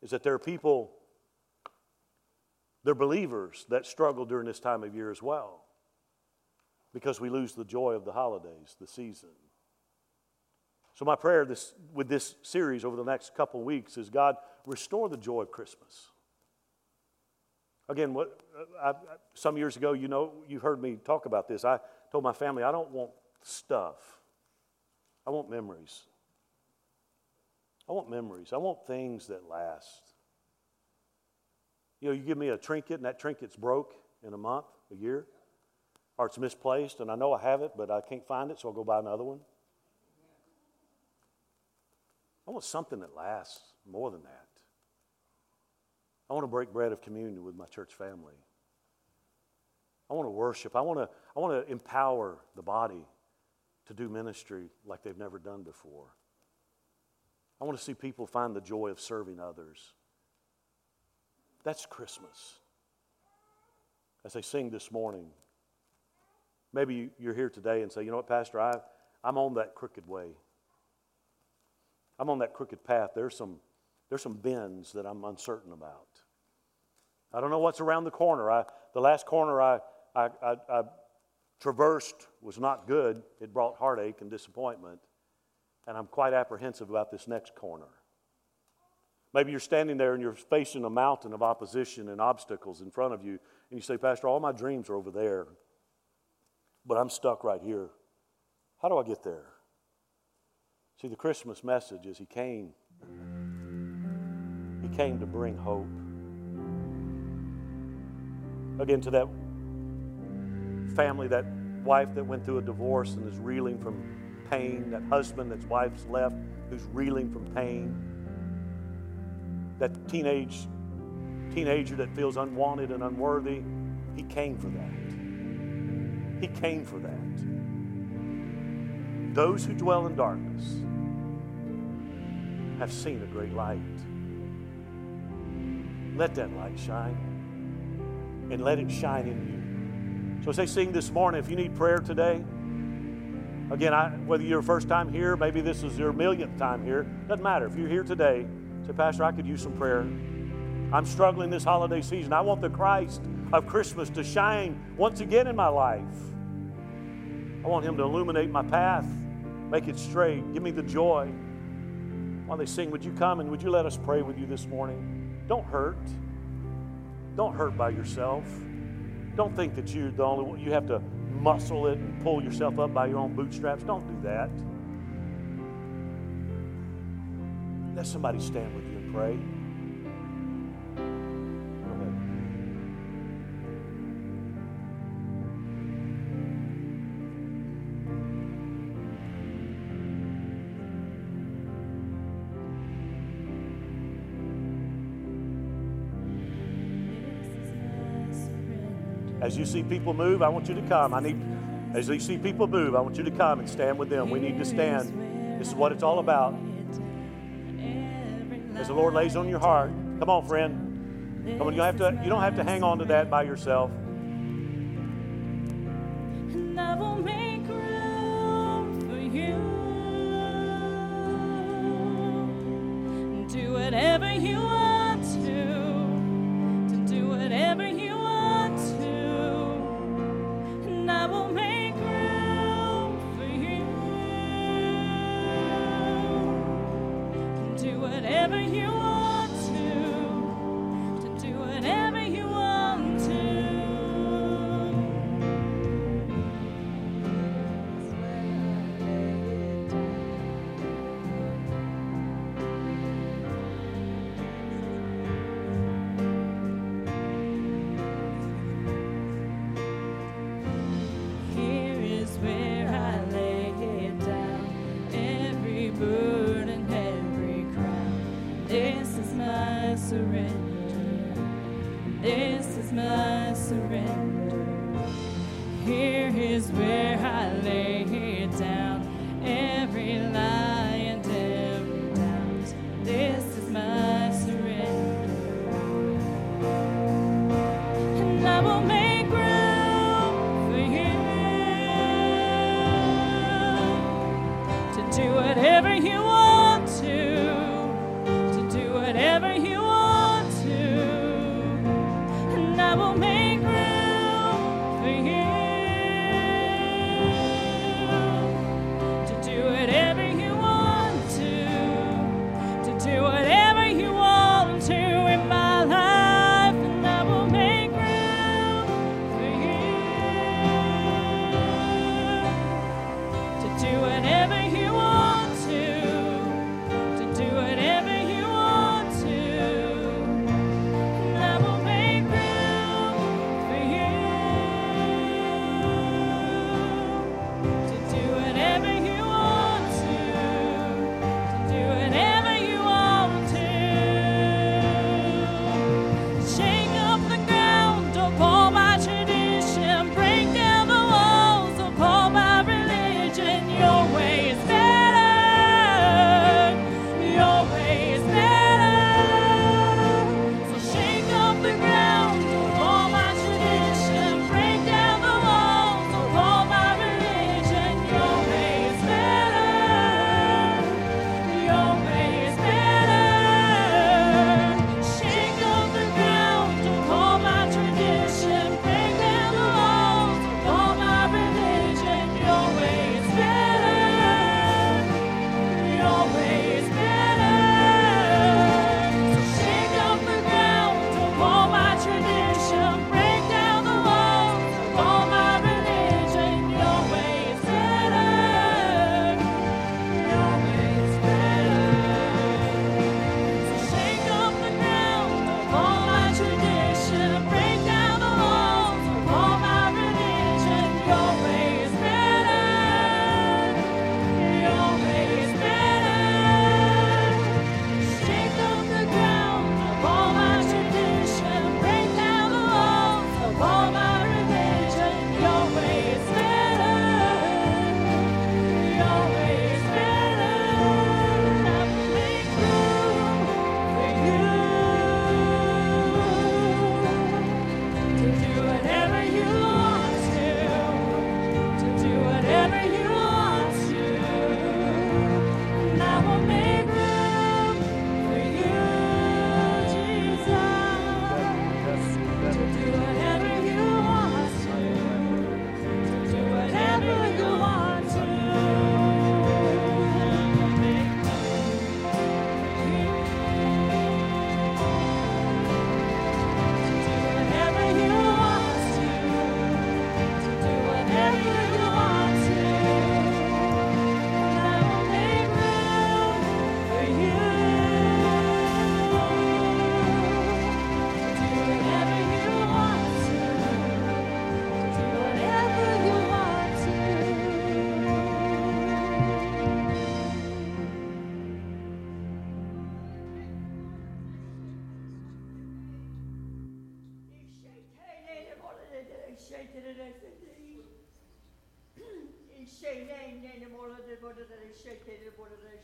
is that there are people, they're believers that struggle during this time of year as well because we lose the joy of the holidays, the season. So, my prayer this, with this series over the next couple weeks is God, restore the joy of Christmas. Again, what, uh, I, some years ago, you know, you've heard me talk about this. I told my family, I don't want stuff, I want memories. I want memories. I want things that last. You know, you give me a trinket and that trinket's broke in a month, a year, or it's misplaced and I know I have it, but I can't find it, so I'll go buy another one. I want something that lasts more than that. I want to break bread of communion with my church family. I want to worship. I want to, I want to empower the body to do ministry like they've never done before. I want to see people find the joy of serving others. That's Christmas. As they sing this morning, maybe you're here today and say, you know what, Pastor, I, I'm on that crooked way. I'm on that crooked path. There's some, there's some bends that I'm uncertain about. I don't know what's around the corner. I, the last corner I, I, I, I traversed was not good. It brought heartache and disappointment. And I'm quite apprehensive about this next corner. Maybe you're standing there and you're facing a mountain of opposition and obstacles in front of you, and you say, Pastor, all my dreams are over there, but I'm stuck right here. How do I get there? See, the Christmas message is He came. He came to bring hope. Again, to that family, that wife that went through a divorce and is reeling from pain, that husband that's wife's left who's reeling from pain, that teenage teenager that feels unwanted and unworthy, he came for that. He came for that. Those who dwell in darkness have seen a great light. Let that light shine and let it shine in you. So, as they sing this morning, if you need prayer today, again, I, whether you're first time here, maybe this is your millionth time here, doesn't matter. If you're here today, say, Pastor, I could use some prayer. I'm struggling this holiday season. I want the Christ of Christmas to shine once again in my life. I want Him to illuminate my path, make it straight, give me the joy. While they sing, would you come and would you let us pray with you this morning? Don't hurt. Don't hurt by yourself. Don't think that you're the only one. You have to muscle it and pull yourself up by your own bootstraps. Don't do that. Let somebody stand with you and pray. As you see people move, I want you to come. I need, as you see people move, I want you to come and stand with them. We need to stand. This is what it's all about the Lord lays on your heart. Come on, friend. Come on, you have to you don't have to hang on to that by yourself. every human.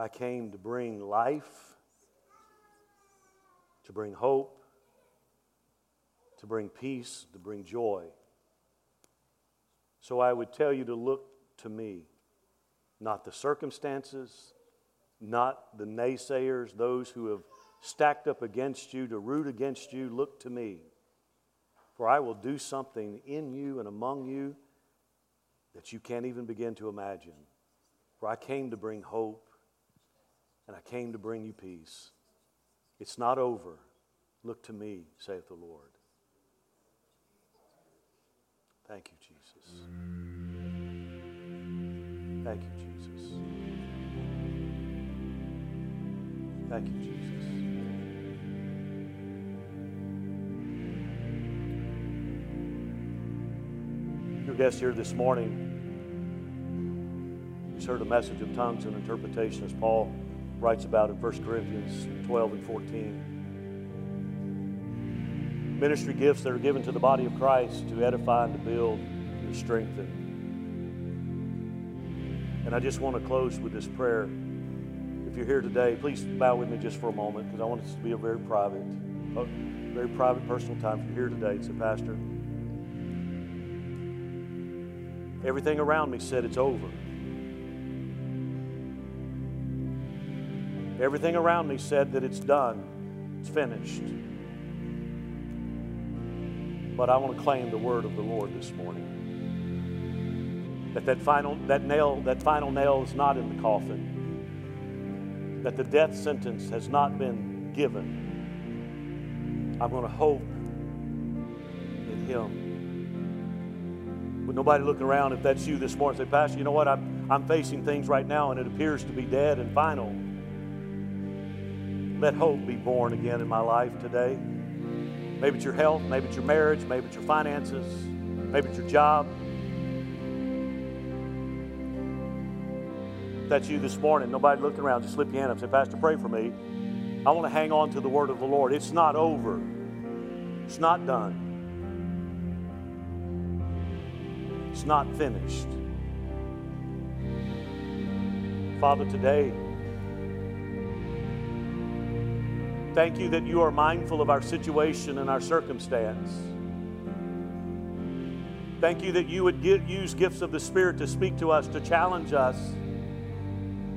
I came to bring life, to bring hope, to bring peace, to bring joy. So I would tell you to look to me, not the circumstances, not the naysayers, those who have stacked up against you, to root against you, look to me. For I will do something in you and among you that you can't even begin to imagine. For I came to bring hope and I came to bring you peace. It's not over. Look to me, saith the Lord. Thank you, Jesus. Thank you, Jesus. Thank you, Jesus. Your guest here this morning, he's heard a message of tongues and interpretation as Paul writes about in 1 Corinthians 12 and 14. Ministry gifts that are given to the body of Christ to edify and to build and to strengthen. And I just want to close with this prayer. If you're here today, please bow with me just for a moment because I want this to be a very private, a very private, personal time. If you're here today, say, Pastor, Everything around me said it's over. Everything around me said that it's done, it's finished. But I want to claim the word of the Lord this morning. That that final that nail that final nail is not in the coffin. That the death sentence has not been given. I'm going to hope in him with nobody looking around, if that's you this morning, say, Pastor, you know what? I'm, I'm facing things right now and it appears to be dead and final. Let hope be born again in my life today. Maybe it's your health, maybe it's your marriage, maybe it's your finances, maybe it's your job. That's you this morning, nobody looking around, just slip your hand up say, Pastor, pray for me. I want to hang on to the word of the Lord. It's not over, it's not done. It's not finished. Father, today, thank you that you are mindful of our situation and our circumstance. Thank you that you would get, use gifts of the Spirit to speak to us, to challenge us,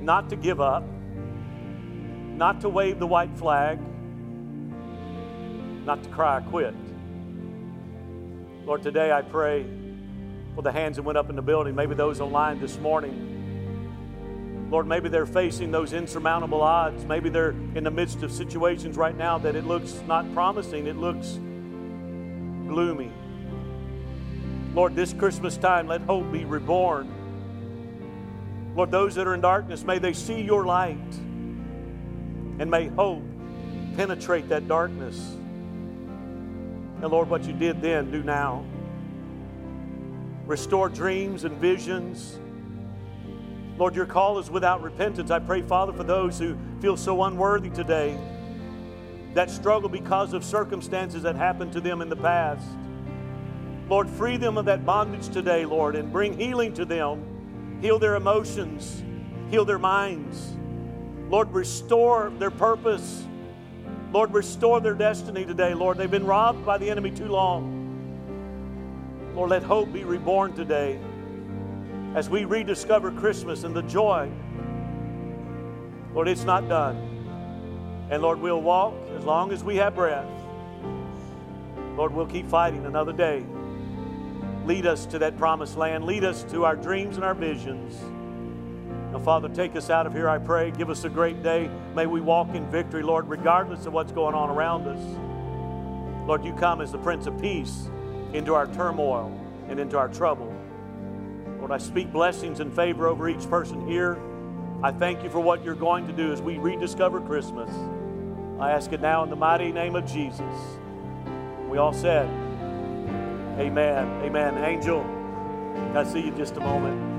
not to give up, not to wave the white flag, not to cry, quit. Lord, today I pray for the hands that went up in the building, maybe those online this morning. Lord, maybe they're facing those insurmountable odds. Maybe they're in the midst of situations right now that it looks not promising, it looks gloomy. Lord, this Christmas time, let hope be reborn. Lord, those that are in darkness, may they see your light and may hope penetrate that darkness. And Lord, what you did then, do now restore dreams and visions. Lord, your call is without repentance. I pray, Father, for those who feel so unworthy today, that struggle because of circumstances that happened to them in the past. Lord, free them of that bondage today, Lord, and bring healing to them. Heal their emotions, heal their minds. Lord, restore their purpose. Lord, restore their destiny today, Lord. They've been robbed by the enemy too long. Lord, let hope be reborn today as we rediscover Christmas and the joy. Lord, it's not done. And Lord, we'll walk as long as we have breath. Lord, we'll keep fighting another day. Lead us to that promised land. Lead us to our dreams and our visions. Now, Father, take us out of here, I pray. Give us a great day. May we walk in victory, Lord, regardless of what's going on around us. Lord, you come as the Prince of Peace into our turmoil and into our trouble. Lord, I speak blessings and favor over each person here. I thank you for what you're going to do as we rediscover Christmas. I ask it now in the mighty name of Jesus. We all said, Amen. Amen. Angel, can I see you just a moment?